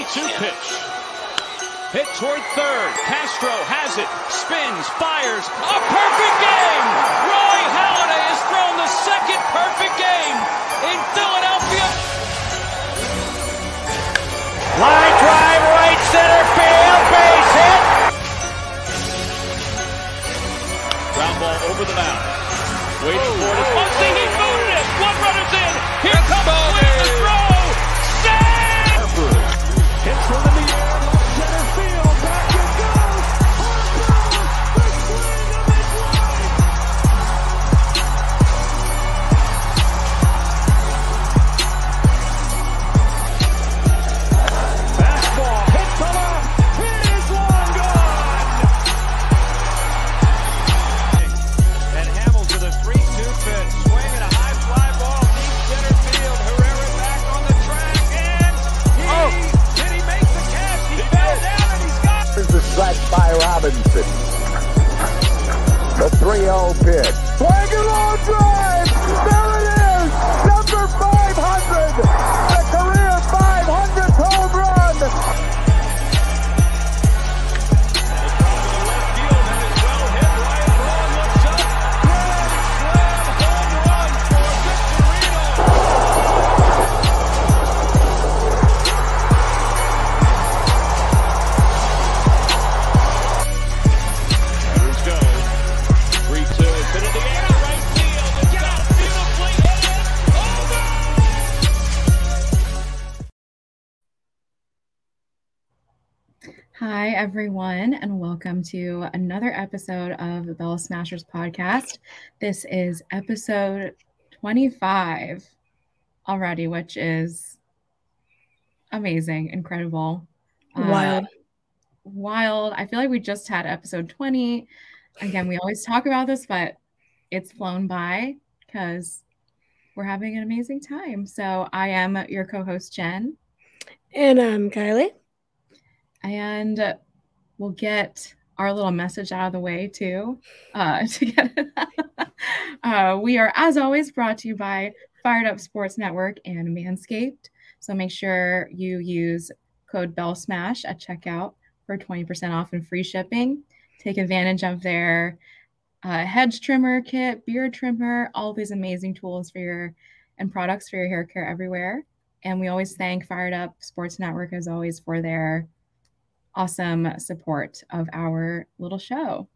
3-2 pitch. Hit toward third. Castro has it. Spins, fires. A perfect game! Roy Halladay has thrown the second perfect game in Philadelphia. Line drive, right center field, base hit. Ground ball over the mound. Waiting 3-0 pitch. Swing and drive. Welcome to another episode of the Bell Smashers podcast. This is episode 25 already, which is amazing, incredible, uh, Wild. wild. I feel like we just had episode 20. Again, we always talk about this, but it's flown by because we're having an amazing time. So, I am your co host, Jen. And I'm Kylie. and we'll get our little message out of the way too. Uh, to get uh, we are, as always, brought to you by Fired Up Sports Network and Manscaped. So make sure you use code Bell Smash at checkout for 20% off and free shipping. Take advantage of their uh, hedge trimmer kit, beard trimmer, all these amazing tools for your and products for your hair care everywhere. And we always thank Fired Up Sports Network as always for their awesome support of our little show.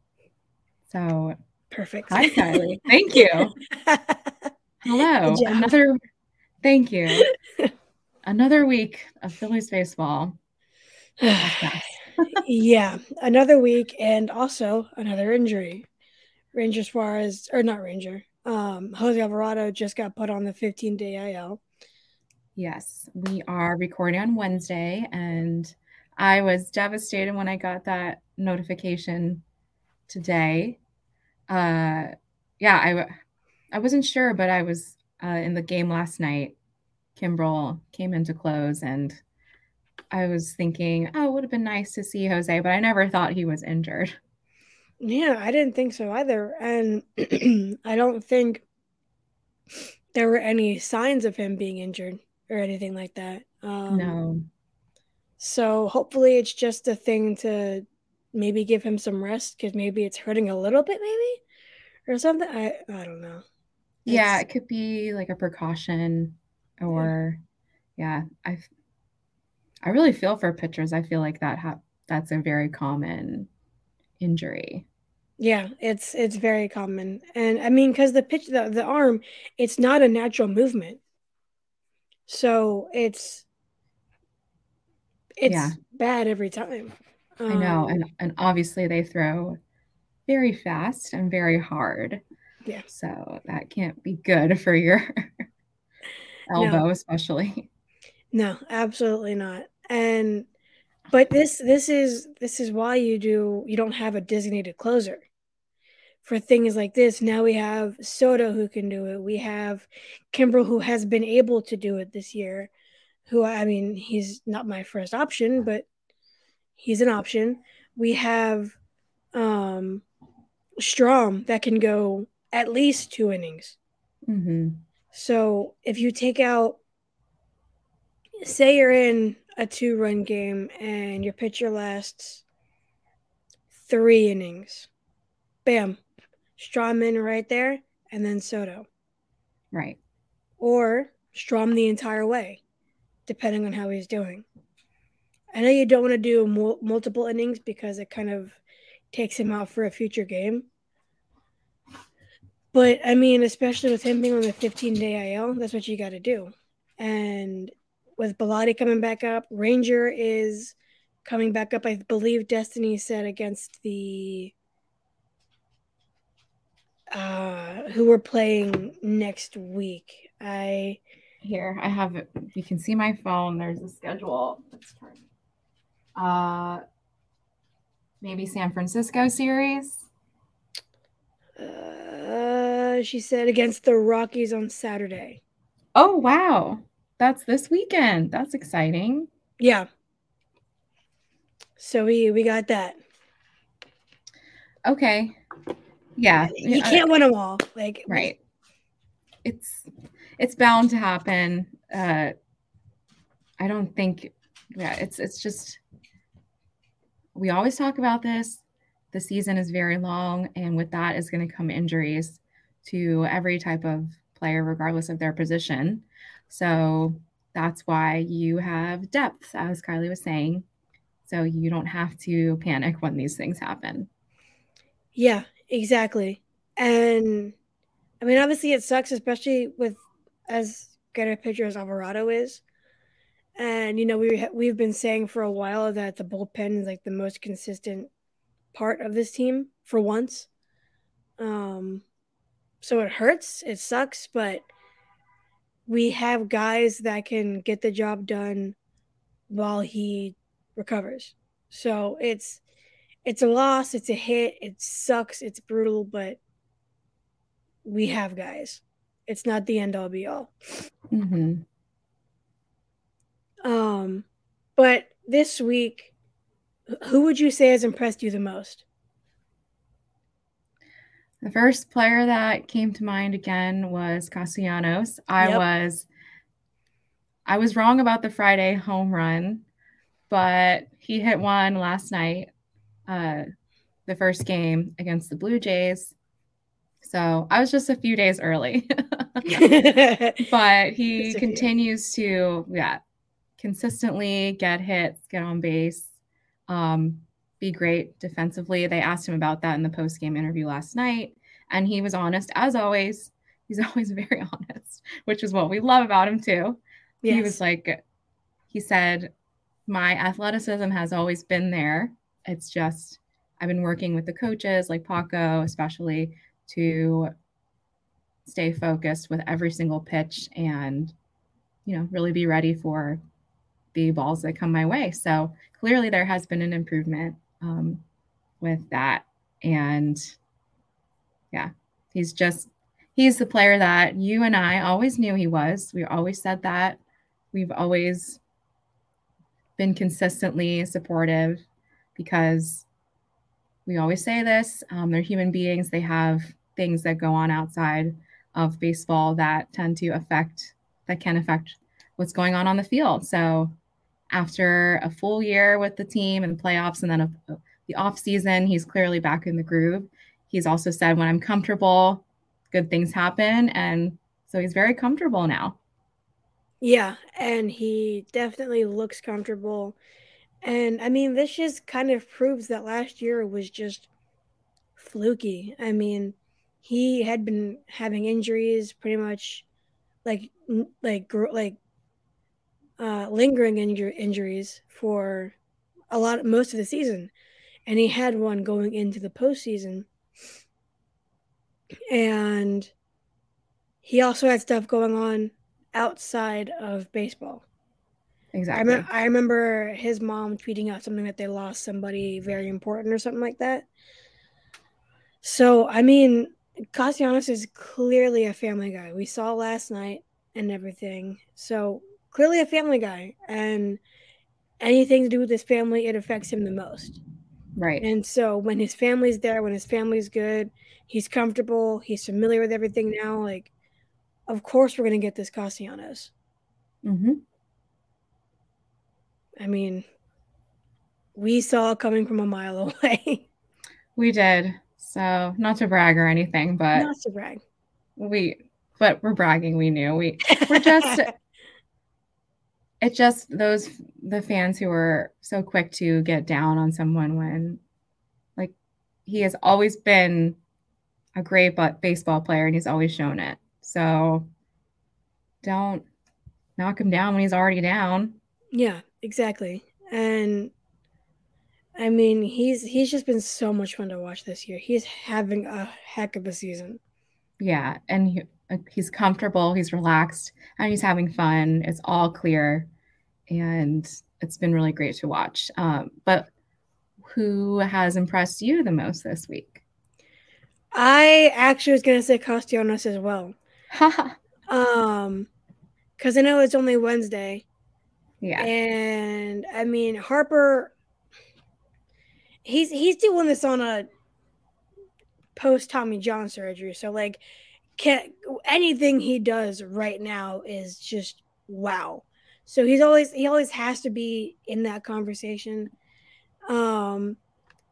So, Perfect. hi, Kylie. Thank you. Hello. Another, thank you. Another week of Phillies baseball. yeah, another week and also another injury. Ranger Suarez, or not Ranger, um, Jose Alvarado just got put on the 15 day IL. Yes, we are recording on Wednesday, and I was devastated when I got that notification today. Uh, yeah, I I wasn't sure, but I was uh, in the game last night. Kimbrel came into close, and I was thinking, oh, it would have been nice to see Jose, but I never thought he was injured. Yeah, I didn't think so either. And I don't think there were any signs of him being injured or anything like that. Um, no, So hopefully it's just a thing to maybe give him some rest because maybe it's hurting a little bit, maybe or something. I I don't know. yeah, it could be like a precaution, or yeah, I I really feel for pitchers. I feel like that ha- that's a very common injury. yeah, it's it's very common, and I mean because the pitch the the arm, it's not a natural movement, so it's it's Yeah. bad every time. I know, Um, and and obviously they throw very fast and very hard. Yeah. So that can't be good for your elbow, especially. No, absolutely not. And but this this is this is why you do you don't have a designated closer for things like this. Now we have Soto who can do it. We have Kimbrel who has been able to do it this year. Who I mean, he's not my first option, but he's an option. We have um Strahm that can go at least two innings. hmm So if you take out, say you're in a two run game and your pitcher lasts three innings. Bam. Strahm in right there, and then Soto. Right. Or Strahm the entire way, depending on how he's doing. I know you don't want to do mul- multiple innings because it kind of takes him out for a future game. But I mean, especially with him being on the 15 day IL, that's what you got to do. And with Bellatti coming back up, Ranger is coming back up. I believe Destiny said against the uh who we're playing next week. I Here, I have it. You can see my phone. There's a schedule. Let's turn. Uh, maybe San Francisco series. uh she said against the Rockies on Saturday. Oh wow, that's this weekend. That's exciting. Yeah. So we we got that. Okay. Yeah. You can't win them all. Like right it's it's bound to happen. Uh i don't think yeah it's it's just we always talk about this. The season is very long and with that is going to come injuries to every type of player regardless of their position. So that's why you have depth as kylie was saying. So you don't have to panic when these things happen. Yeah, exactly. And I mean, obviously, it sucks, especially with as good a pitcher as Alvarado is. And you know, we we've been saying for a while that the bullpen is like the most consistent part of this team for once. Um, so it hurts, it sucks, but we have guys that can get the job done while he recovers. So it's it's a loss, it's a hit, it sucks, it's brutal, but we have guys. It's not the end all be all. mm-hmm. Um, but this week, who would you say has impressed you the most? The first player that came to mind again was Castellanos. I Yep. was I was wrong about the Friday home run, but he hit one last night, uh, the first game against the Blue Jays. So I was just a few days early, but he few. continues to yeah consistently get hits, get on base, um, be great defensively. They asked him about that in the post game interview last night, and he was honest as always. He's always very honest, which is what we love about him too. He was like, he said, my athleticism has always been there. It's just I've been working with the coaches like Paco, especially to stay focused with every single pitch and you know really be ready for the balls that come my way. So clearly there has been an improvement um, with that. And yeah he's just he's the player that you and i always knew he was. We always said that. We've always been consistently supportive because we always say this um, they're human beings. They have things that go on outside of baseball that tend to affect that can affect what's going on on the field. So after a full year with the team and the playoffs and then a, the off season he's clearly back in the groove. He's also said when i'm comfortable good things happen. And so he's very comfortable now. Yeah, and he definitely looks comfortable. And I mean, this just kind of proves that last year was just fluky. I mean, he had been having injuries pretty much like like like uh lingering injur- injuries for a lot most of the season. And he had one going into the postseason. And he also had stuff going on outside of baseball. I, exactly remember, I remember his mom tweeting out something that they lost somebody very important or something like that. So, I mean, Castellanos is clearly a family guy. We saw last night and everything. So, clearly a family guy. And anything to do with his family, it affects him the most. right And so, when his family's there, when his family's good, he's comfortable, he's familiar with everything now. Like, of course, we're going to get this Castellanos. hmm I mean, we saw coming from a mile away. We did. So not to brag or anything, but Not to brag. we but we're bragging we knew. We we're just it just those the fans who were so quick to get down on someone when like he has always been a great but baseball player and he's always shown it. So don't knock him down when he's already down. Yeah, exactly. And I mean, he's he's just been so much fun to watch this year. He's having a heck of a season. Yeah, and he, uh, he's comfortable, he's relaxed, and he's having fun. It's all clear, and it's been really great to watch. Um, but who has impressed you the most this week? I actually was gonna say Castellanos as well. Um, because I know it's only Wednesday, and I mean Harper. He's he's doing this on a post Tommy John surgery, so like, can anything he does right now is just wow. So he's always he always has to be in that conversation. Um,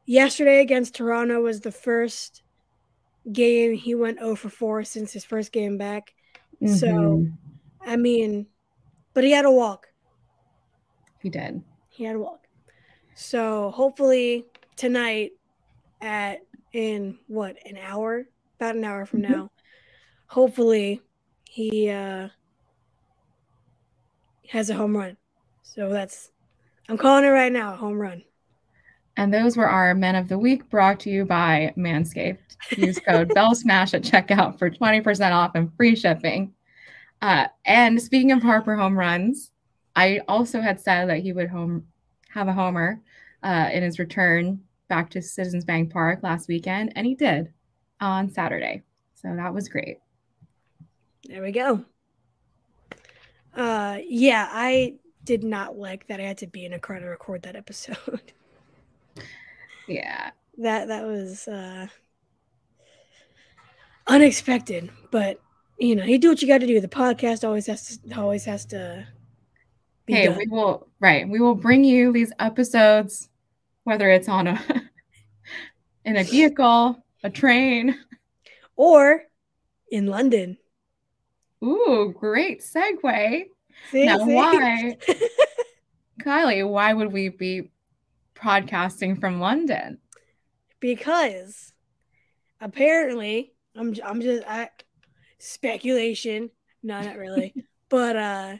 yesterday against Toronto was the first game he went 0 for 4 since his first game back. So Mhm. I mean, but he had a walk. He did. He had a walk. So hopefully tonight at in what an hour, about an hour from Mhm. now, hopefully he uh has a home run. So that's I'm calling it right now, a home run. And those were our Men of the Week brought to you by Manscaped. Use code BellSmash at checkout for 20% off and free shipping. Uh, and speaking of Harper home runs, I also had said that he would home have a homer uh, in his return back to Citizens Bank Park last weekend, and he did on Saturday. So that was great. There we go. Uh yeah, I did not like that I had to be in a car to record that episode. Yeah. that that was uh unexpected but you know you do what you got to do the podcast always has to always has to Hey, done. we will right. We will bring you these episodes, whether it's on a in a vehicle, a train. or in london Ooh, great segue. See, Now, see? why, Kylie? Why would we be podcasting from London? because apparently i'm i'm just I, speculation no not really but uh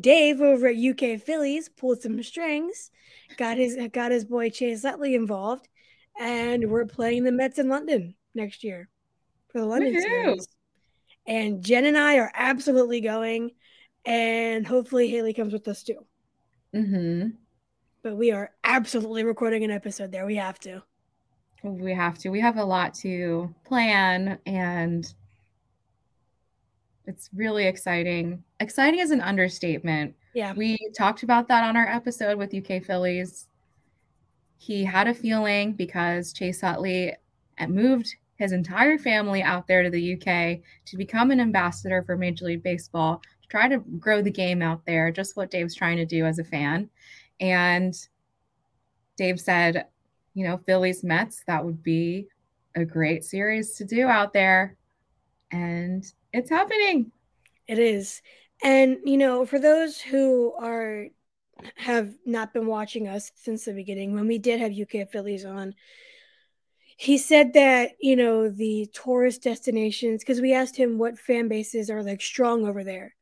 dave over at uk phillies pulled some strings got his got his boy chase utley involved and we're playing the mets in london next year for the london Woohoo. series. And jen and i are absolutely going and hopefully haley comes with us too. Hmm but we are absolutely recording an episode there. We have to. We have to. We have a lot to plan, and it's really exciting. Exciting is an understatement. yeah We talked about that on our episode with UK Phillies. He had a feeling because Chase Utley had moved his entire family out there to the UK to become an ambassador for Major League Baseball, to try to grow the game out there, just what Dave's trying to do as a fan. And Dave said, you know, Phillies Mets, that would be a great series to do out there. And it's happening. It is. And you know, for those who are have not been watching us since the beginning, when we did have UK Phillies on, he said that, you know, the tourist destinations, because we asked him what fan bases are like strong over there.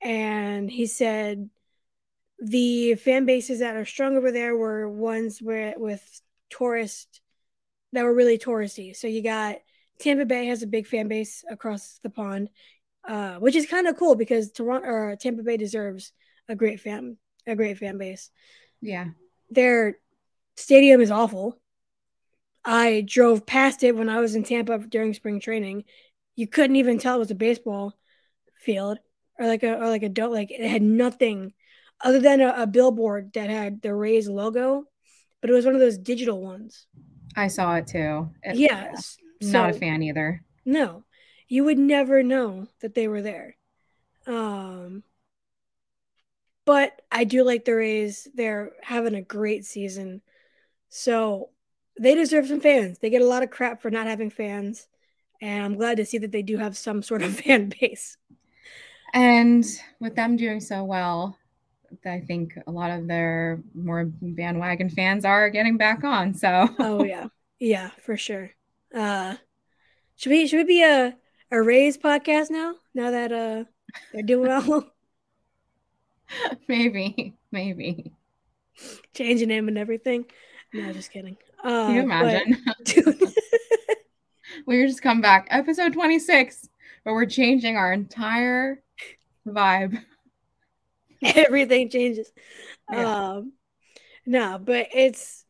And he said the fan bases that are strong over there were ones where with tourist that were really touristy. So you got Tampa Bay has a big fan base across the pond uh, which is kind of cool because Toronto or Tampa Bay deserves a great fan a great fan base. Yeah. Their stadium is awful. I drove past it when I was in Tampa during spring training. You couldn't even tell it was a baseball field or like a or like a don't like it had nothing other than a, a billboard that had the Rays logo, but it was one of those digital ones. I saw it too. It- yeah, Not a fan either. No, you would never know that they were there. Um, but I do like the Rays. They're having a great season. So they deserve some fans. They get a lot of crap for not having fans. And I'm glad to see that they do have some sort of fan base. And with them doing so well, I think a lot of their more bandwagon fans are getting back on. So oh yeah. Yeah, for sure. Uh should we should we be a a Rays podcast now? Now that uh they're doing well. maybe, maybe. Changing name and everything. No, just kidding. Uh, Can you imagine? But, we just come back, episode 26, but we're changing our entire vibe. everything changes. Yeah. Um, no, but it's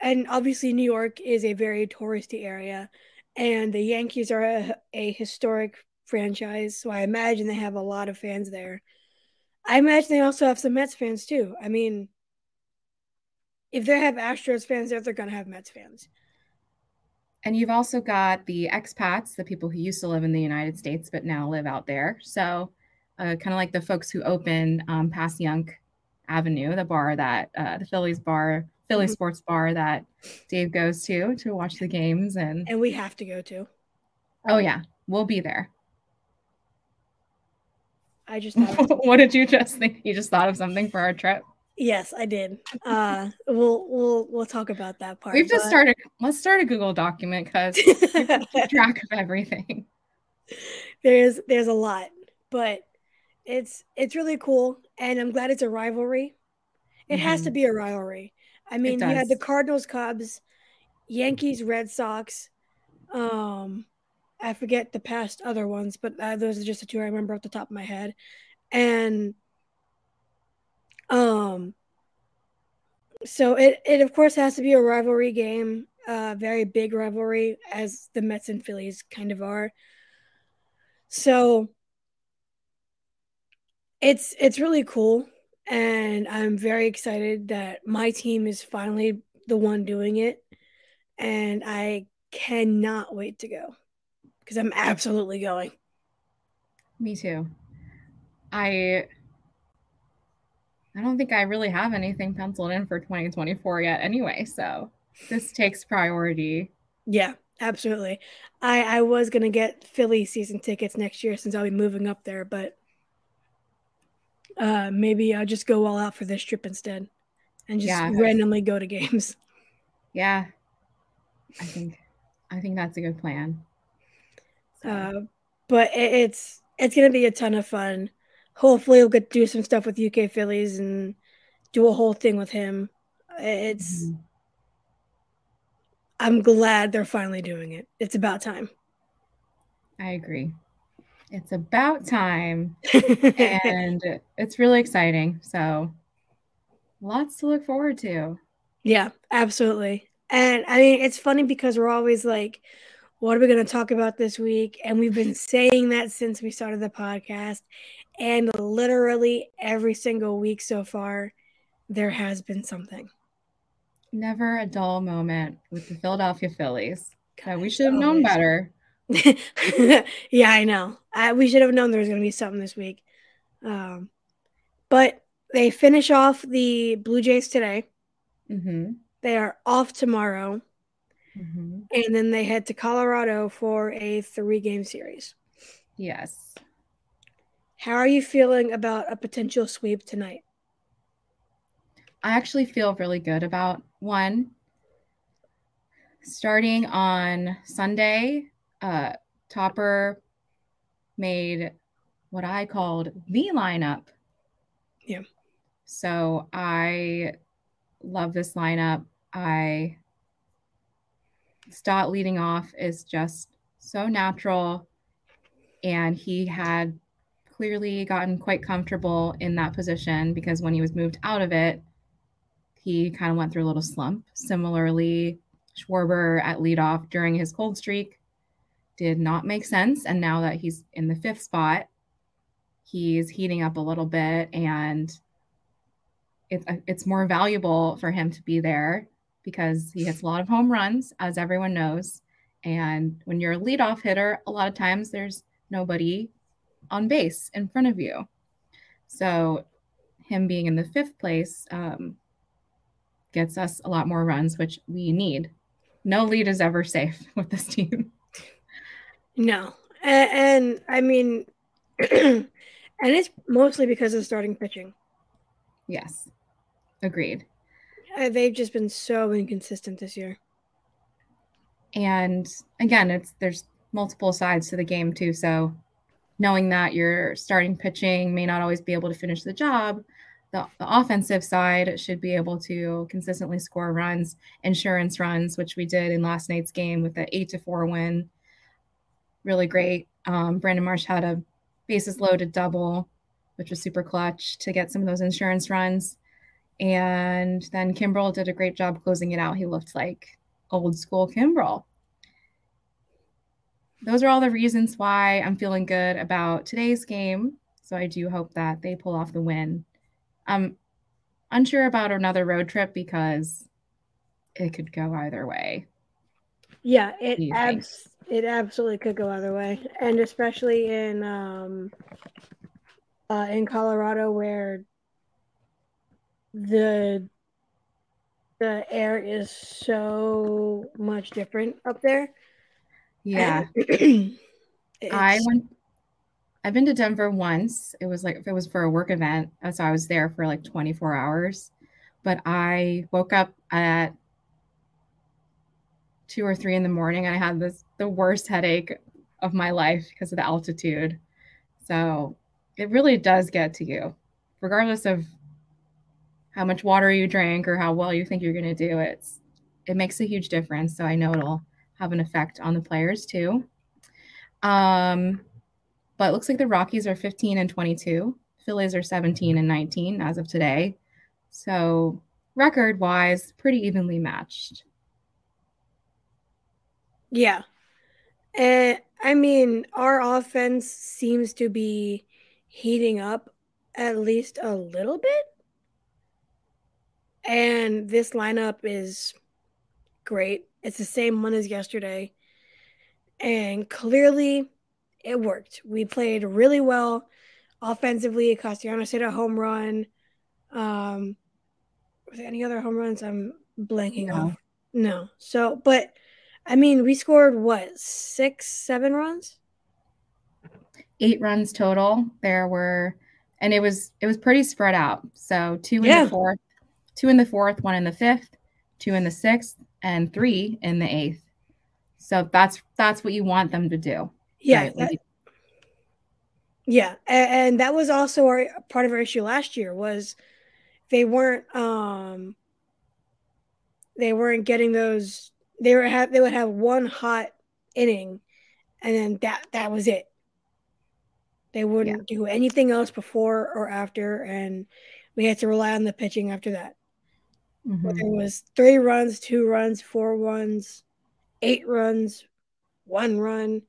and obviously New York is a very touristy area, and the Yankees are a, a historic franchise, so I imagine they have a lot of fans there. I imagine they also have some Mets fans too. I mean, if they have Astros fans there, they're gonna have Mets fans. And you've also got the expats, the people who used to live in the United States but now live out there. So, uh, kind of like the folks who opened um, Passyunk Avenue, the bar that uh, the Phillies bar, Philly Mhm. sports bar that Dave goes to to watch the games. And And we have to go to. oh, yeah, we'll be there. I just thought what did you just think? You just thought of something for our trip? yes, I did. Uh, we'll we'll we'll talk about that part. We've just but- started. Let's start a Google document because track of everything. there's there's a lot, but it's it's really cool, and I'm glad it's a rivalry. It has to be a rivalry. I mean, you had the. Cardinals, Cubs, Yankees, Red Sox. Um, I forget the past other ones, but uh, those are just the two I remember off the top of my head. And um, so it it of course has to be a rivalry game, uh, very big rivalry as the Mets and Phillies kind of are. So it's it's really cool and I'm very excited that my team is finally the one doing it and I cannot wait to go because I'm absolutely going. Me too. I I don't think I really have anything penciled in for 2024 yet anyway, so this takes priority. Yeah, absolutely. I I was going to get Philly season tickets next year since I'll be moving up there, but uh maybe I'll just go all out for this trip instead and just Yeah. randomly go to games. Yeah. I think I think that's a good plan. So, Uh, but it, it's it's gonna be a ton of fun. Hopefully, we'll get to do some stuff with UK Phillies and do a whole thing with him. It's mhm. I'm glad they're finally doing it. It's about time. I agree. It's about time and it's really exciting. So lots to look forward to. yeah, absolutely. And I mean, it's funny because we're always like, "What are we going to talk about this week?" And we've been saying that since we started the podcast. And literally every single week so far, there has been something. Never a dull moment with the Philadelphia Phillies. So we should have known better. yeah, I know. I, we should have known there was going to be something this week. Um, but they finish off the Blue Jays today. hmm They are off tomorrow, hmm and then they head to Colorado for a three-game series. Yes. How are you feeling about a potential sweep tonight? I actually feel really good about one. Starting on Sunday, uh, Topper made what I called the lineup. Yeah. So I love this lineup. I Stott leading off is just so natural. And he had clearly gotten quite comfortable in that position because when he was moved out of it, he kind of went through a little slump. Similarly, Schwarber at leadoff during his cold streak did not make sense. And now that he's in the fifth spot, he's heating up a little bit and it, it's more valuable for him to be there because he hits a lot of home runs, as everyone knows. And when you're a leadoff hitter, a lot of times there's nobody on base in front of you. So him being in the fifth place um, gets us a lot more runs, which we need. No lead is ever safe with this team. No, and, and I mean, and it's mostly because of starting pitching. Yes, agreed. Uh, they've just been so inconsistent this year. And again, it's there's multiple sides to the game too. So knowing that your starting pitching may not always be able to finish the job, the, the offensive side should be able to consistently score runs, insurance runs, which we did in last night's game with the eight to four win. Really great. Um, Brandon Marsh had a bases loaded double, which was super clutch to get some of those insurance runs. And then Kimbrel did a great job closing it out. He looked like old school Kimbrel. Those are all the reasons why I'm feeling good about today's game. So I do hope that they pull off the win. I'm unsure about another road trip because it could go either way. Yeah, it abs- it absolutely could go either way, and especially in um, uh, in Colorado where the the air is so much different up there. Yeah. I went. I've been to Denver once. It was like if it was for a work event. So I was there for like 24 hours. But I woke up at two or three in the morning I had this the worst headache of my life because of the altitude. So it really does get to you, regardless of how much water you drink or how well you think you're gonna do. It's it makes a huge difference. So I know it'll have an effect on the players too. Um, but it looks like the Rockies are 15 and 22. Phillies are 17 and 19 as of today. So record wise, pretty evenly matched. Yeah. And I mean, our offense seems to be heating up at least a little bit. And this lineup is great. It's the same one as yesterday. And clearly it worked. We played really well offensively. Castellanos hit a home run. Um, was there any other home runs? I'm blanking No. off. No. So, but I mean, we scored what six, seven runs? Eight runs total. There were, and it was it was pretty spread out. So two in Yeah. the fourth, two in the fourth, one in the fifth, two in the sixth, and three in the eighth. So that's that's what you want them to do. Yeah, right? that- yeah, and, and that was also our part of our issue last year was they weren't um they weren't getting those they were have they would have one hot inning and then that that was it. They wouldn't do anything else before or after and we had to rely on the pitching after that. Mhm. whether it was three runs, two runs, four runs, eight runs, one run.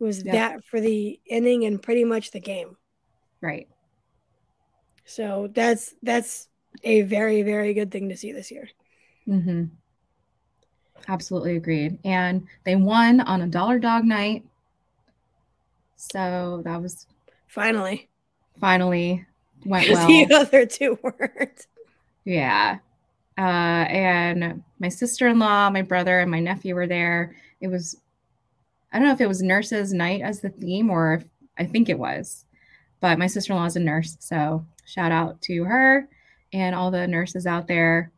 It was Yeah. that for the inning and pretty much the game. Right. So that's that's a very very good thing to see this year. hmm Absolutely agreed. And they won on a dollar dog night. So that was Finally, finally went well. the other two weren't. Yeah. Uh, and my sister in law, my brother, and my nephew were there. It was, I don't know if it was Nurses Night as the theme or if I think it was, but my sister in law is a nurse. So shout out to her and all the nurses out there.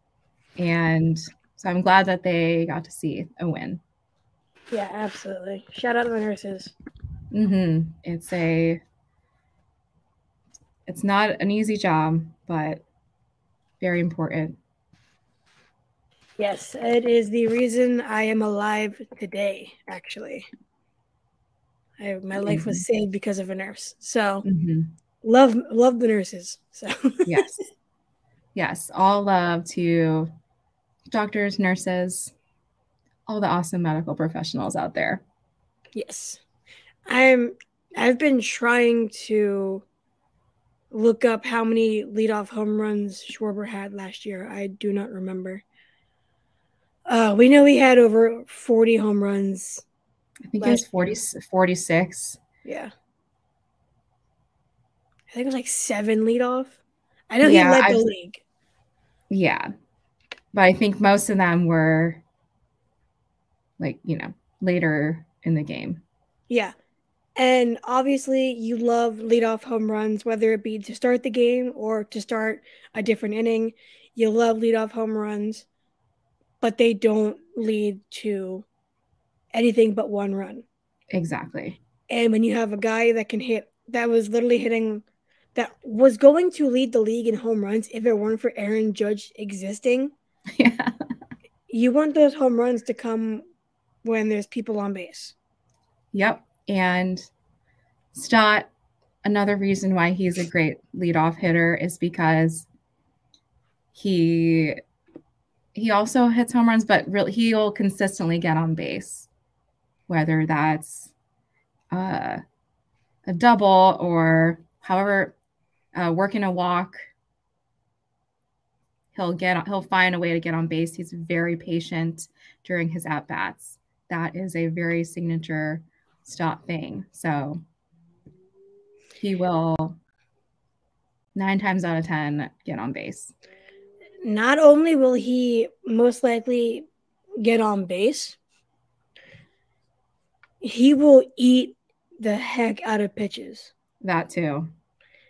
And so I'm glad that they got to see a win. Yeah, absolutely. Shout out to the nurses. Mm-hmm. It's a, it's not an easy job, but very important. Yes, it is the reason I am alive today. Actually, I, my life was saved because of a nurse. So hmm love love the nurses. So yes yes all love to doctors nurses all the awesome medical professionals out there Yes. I'm I've been trying to look up how many leadoff home runs Schwarber had last year. I do not remember. Uh we know he had over 40 home runs. i think it was Last 40, 46 Yeah. I think it was like 7 leadoff. I know Yeah, he led the I've- league. Yeah. But I think most of them were like, you know, later in the game. Yeah. And obviously, you love leadoff home runs, whether it be to start the game or to start a different inning. You love leadoff home runs, but they don't lead to anything but one run. Exactly. And when you have a guy that can hit, that was literally hitting, that was going to lead the league in home runs if it weren't for Aaron Judge existing, Yeah. you want those home runs to come when there's people on base. Yep. And Stott, another reason why he's a great leadoff hitter is because he he also hits home runs, but really he'll consistently get on base, whether that's uh, a double or however uh, working a walk. He'll get he'll find a way to get on base. He's very patient during his at bats. That is a very signature Stott thing. So he will nine times out of ten get on base. Not only will he most likely get on base, he will eat the heck out of pitches. That too.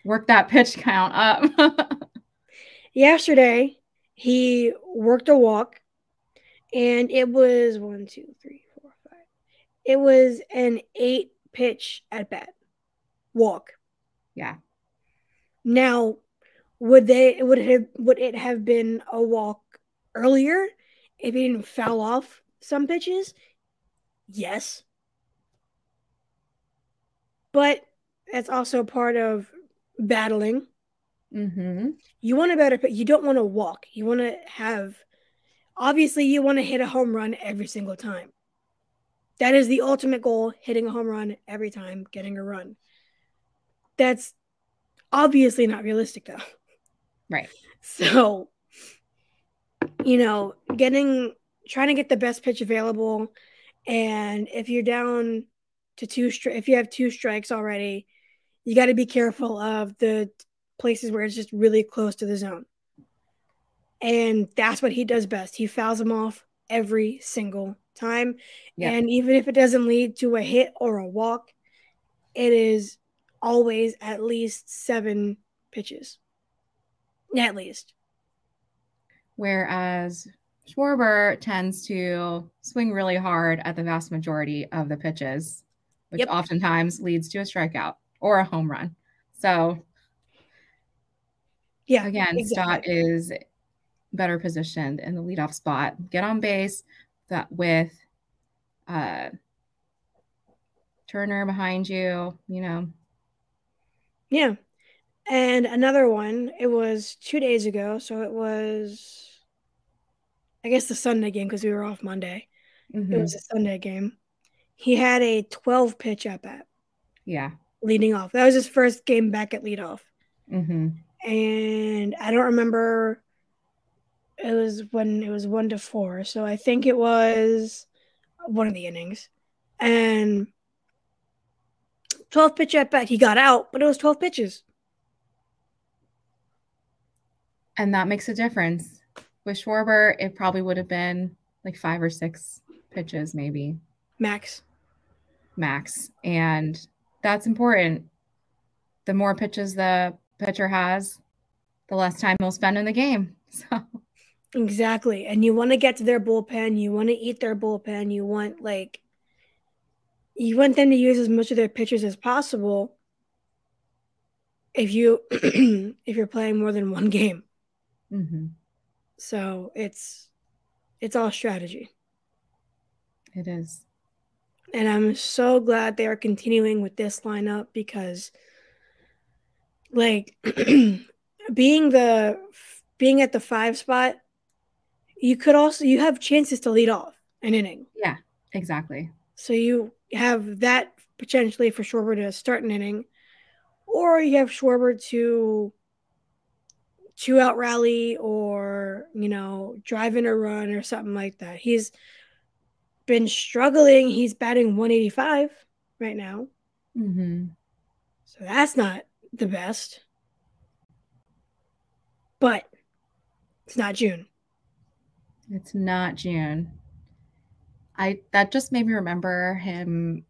Work that pitch count up. Yesterday, he worked a walk, and it was one, two, three, four, five. It was an eight pitch at bat walk. yeah. Now, would they would it have would it have been a walk earlier if he didn't foul off some pitches? Yes. But that's also part of battling. Mm-hmm. You want a better pitch. You don't want to walk. You want to have obviously you want to hit a home run every single time. That is the ultimate goal, hitting a home run every time, getting a run. That's obviously not realistic though. Right. So, you know, getting trying to get the best pitch available, and if you're down to two, stri- if you have two strikes already, you got to be careful of the places where it's just really close to the zone. And that's what he does best. He fouls them off every single time. Yeah. And even if it doesn't lead to a hit or a walk, it is always at least seven pitches. At least. Whereas Schwarber tends to swing really hard at the vast majority of the pitches, which Yep. oftentimes leads to a strikeout or a home run. So Yeah. again, Stott is better positioned in the leadoff spot. Get on base that with uh Turner behind you, you know. Yeah. And another one, it was two days ago. So it was, I guess, the Sunday game because we were off Monday. It Mhm. was a Sunday game. He had a 12 pitch at bat Yeah. leading off. That was his first game back at leadoff. hmm And I don't remember, it was when it was one to four. So I think it was one of the innings. And 12 pitch at bat, he got out, but it was 12 pitches. And that makes a difference. With Schwarber, it probably would have been like five or six pitches, maybe Max. max. And that's important. The more pitches the pitcher has, the less time he'll spend in the game. So Exactly. And you want to get to their bullpen. You want to eat their bullpen. You want like you want them to use as much of their pitchers as possible if you if you're playing more than one game. mhm, So it's it's all strategy. it is. And I'm so glad they are continuing with this lineup because like being the being at the five spot, you could also you have chances to lead off an inning. Yeah, exactly. So you have that potentially for Schwarber to start an inning, or you have Schwarber to two out rally or you know drive in a run or something like that. He's been struggling. He's batting 185 right now, hmm so that's not the best. but it's not June. It's not June. I that just made me remember him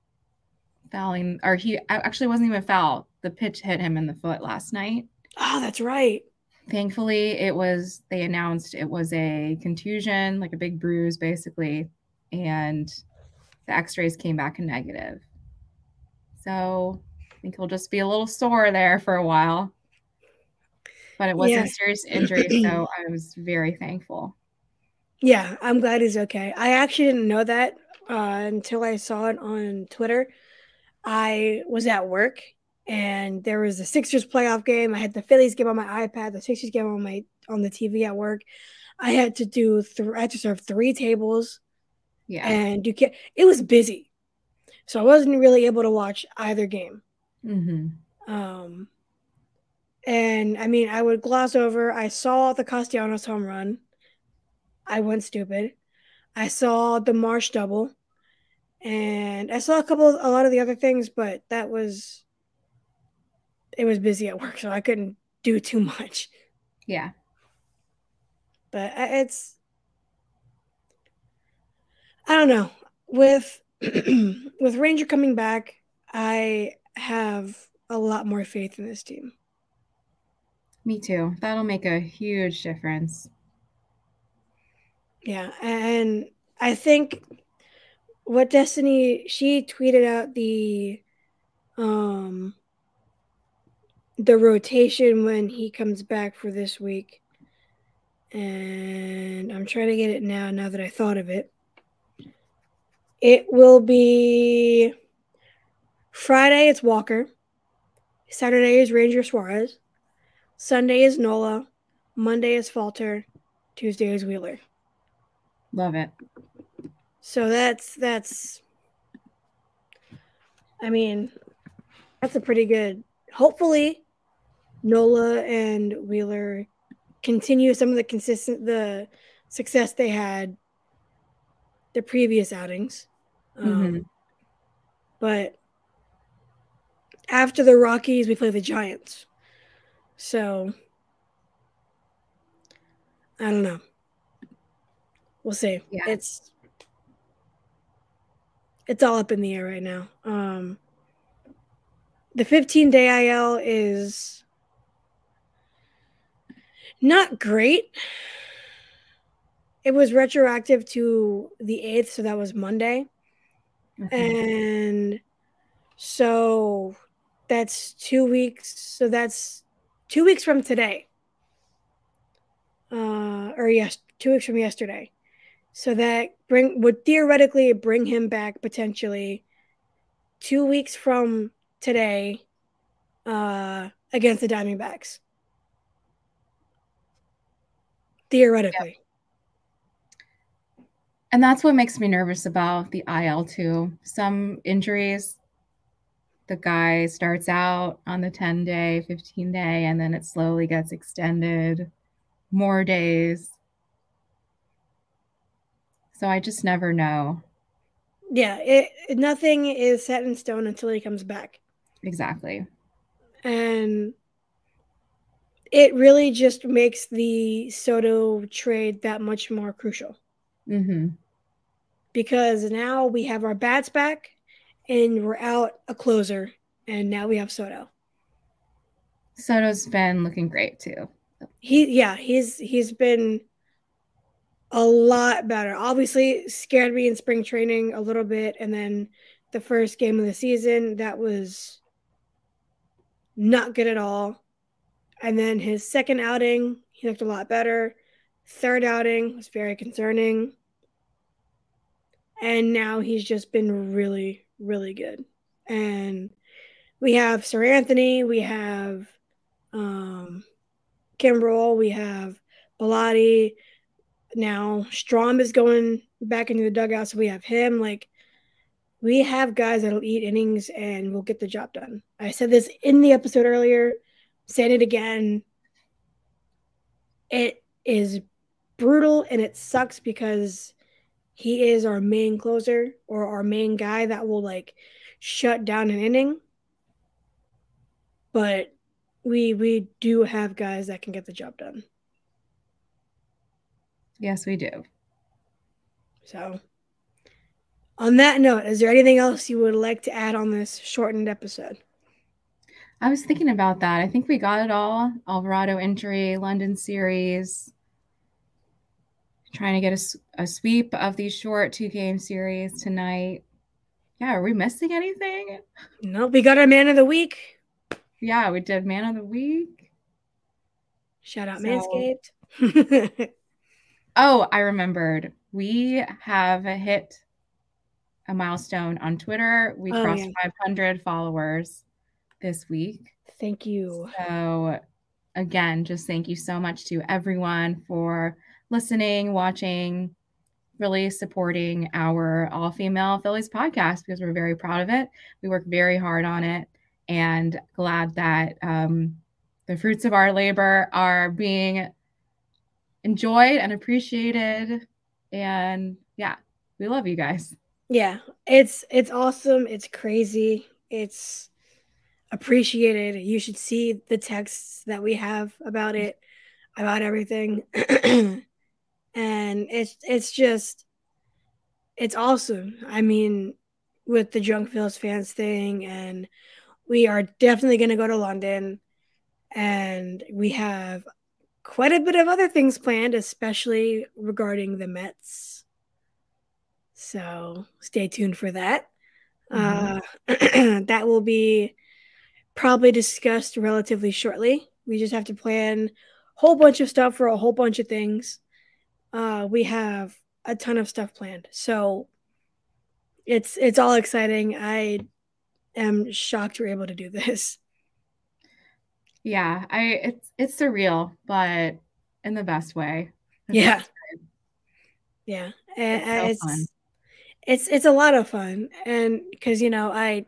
fouling, or he actually wasn't even foul. The pitch hit him in the foot last night. Oh, that's right. Thankfully, it was they announced it was a contusion, like a big bruise, basically, and the X-rays came back negative. So think he'll just be a little sore there for a while. But it wasn't Yeah. a serious injury, so I was very thankful. Yeah, I'm glad he's okay. I actually didn't know that uh, until I saw it on Twitter. I was at work and there was a Sixers playoff game. I had the Phillies game on my iPad, the Sixers game on my on the TV at work. I had to do th- I had to serve three tables Yeah. and you can't it was busy. So I wasn't really able to watch either game. Hmm Um and I mean I would gloss over I saw the Castellanos home run. I went stupid. I saw the Marsh double. And I saw a couple a lot of the other things, but that was it was busy at work, so I couldn't do too much. Yeah. But it's I don't know. With with Ranger coming back, I have a lot more faith in this team. Me too. That'll make a huge difference. Yeah, and I think what Destiny she tweeted out the um the rotation when he comes back for this week. And I'm trying to get it now now that I thought of it. It will be Friday it's Walker. Saturday is Ranger Suarez. Sunday is Nola. Monday is Falter. Tuesday is Wheeler. Love it. So that's that's I mean, that's a pretty good. Hopefully Nola and Wheeler continue some of the consistent the success they had the previous outings. Um, Mhm. But after the Rockies, we play the Giants. So I don't know. We'll see. Yeah. It's it's all up in the air right now. Um the 15 day IL is not great. It was retroactive to the 8th, so that was Monday. Mhm. And so that's two weeks. So that's two weeks from today. Uh, or yes, two weeks from yesterday. So that bring would theoretically bring him back potentially two weeks from today uh, against the Diamondbacks. Theoretically. And that's what makes me nervous about the IL too. Some injuries, the guy starts out on the 10 day, 15 day, and then it slowly gets extended more days. So I just never know Yeah, it, nothing is set in stone until he comes back. exactly. and it really just makes the Soto trade that much more crucial hmm because now we have our bats back and we're out a closer and now we have Soto. Soto's been looking great too. He yeah, he's he's been a lot better. Obviously scared me in spring training a little bit and then the first game of the season that was not good at all. And then his second outing, he looked a lot better. Third outing was very concerning. And now he's just been really, really good. And we have Seranthony, we have um, Kimbrel, we have Bellatti. Now Strahm is going back into the dugout, so we have him. Like we have guys that'll eat innings and we'll get the job done. I said this in the episode earlier, said it again. It is brutal and it sucks because he is our main closer or our main guy that will like shut down an inning. But we we do have guys that can get the job done. Yes, we do. So, on that note, is there anything else you would like to add on this shortened episode? I was thinking about that. I think we got it all. Alvarado injury, London series. Trying to get a, a sweep of these short two game series tonight. Yeah, are we missing anything? No, we got our man of the week. Yeah, we did man of the week. Shout out So- Manscaped. Oh, I remembered. We have hit a milestone on Twitter. We Oh, crossed yeah. 500 followers this week. Thank you. So, again, just thank you so much to everyone for listening, watching, really supporting our all female Phillies podcast because we're very proud of it. We work very hard on it and glad that um, the fruits of our labor are being enjoyed and appreciated. And yeah, we love you guys. Yeah, it's it's awesome. It's crazy. It's appreciated. You should see the texts that we have about it, about everything. and it's it's just it's awesome. I mean, with the Phils fans thing and we are definitely going to go to London and we have quite a bit of other things planned, especially regarding the Mets. So stay tuned for that. Uh, that will be probably discussed relatively shortly. We just have to plan a whole bunch of stuff for a whole bunch of things. Uh, we have a ton of stuff planned, so it's it's all exciting. I am shocked we're able to do this. Yeah, I it's it's surreal, but in the best way. Yeah. Yeah, It's so it's it's it's a lot of fun, and because you know I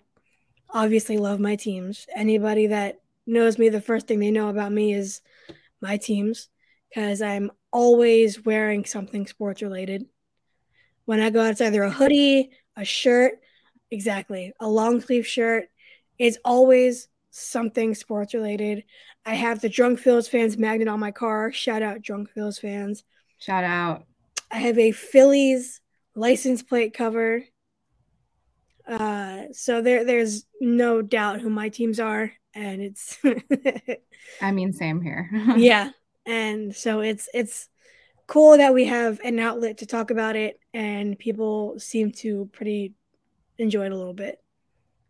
obviously love my teams. Anybody that knows me, the first thing they know about me is my teams, because I'm always wearing something sports related. When I go out, it's either a hoodie, a shirt, exactly, a long sleeve shirt. It's always something sports related. I have the Drunk Phillies fans magnet on my car. Shout out Drunk Phillies fans. Shout out. I have a Phillies license plate cover. Uh, so there, there's no doubt who my teams are, and it's I mean, same here. yeah, and so it's it's cool that we have an outlet to talk about it, and people seem to pretty enjoy it a little bit.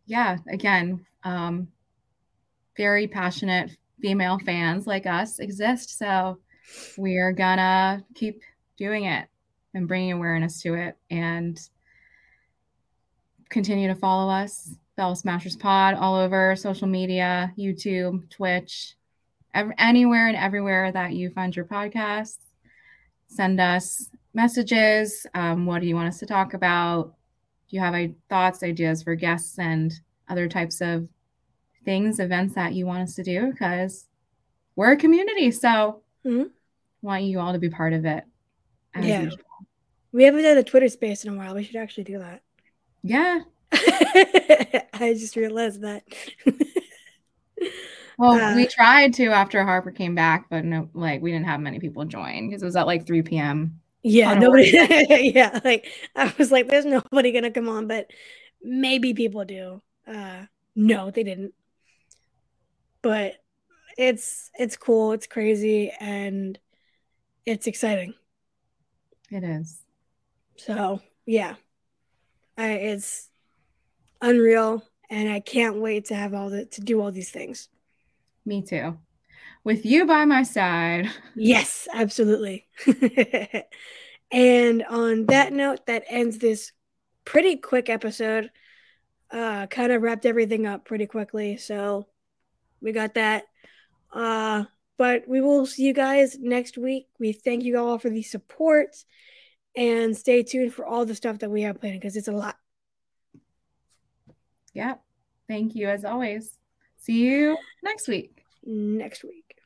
yeah, again, um, very passionate female fans like us exist. So we're gonna keep doing it and bringing awareness to it and continue to follow us, Bell Smashers Pod, all over social media, YouTube, Twitch, ev- anywhere and everywhere that you find your podcasts. Send us messages. Um, what do you want us to talk about? Do you have uh, thoughts, ideas for guests, and other types of things, events that you want us to do? Because we're a community, so Mhm. want you all to be part of it. Yeah. usual. We haven't done a Twitter space in a while. We should actually do that. Yeah. I just realized that. Well, Uh, we tried to after Harper came back, but no, like we didn't have many people join because it was at like 3 p.m. Yeah, nobody. yeah, like I was like, there's nobody gonna come on, but maybe people do. Uh, no, they didn't. But it's it's cool, it's crazy, and it's exciting. It is. So yeah, I, it's unreal, and I can't wait to have all the to do all these things. Me too. With you by my side. Yes, absolutely. and on that note, that ends this pretty quick episode. Uh, kind of wrapped everything up pretty quickly. So we got that. Uh, but we will see you guys next week. We thank you all for the support and stay tuned for all the stuff that we have planned because it's a lot. Yep. Thank you as always. See you next week. Next week.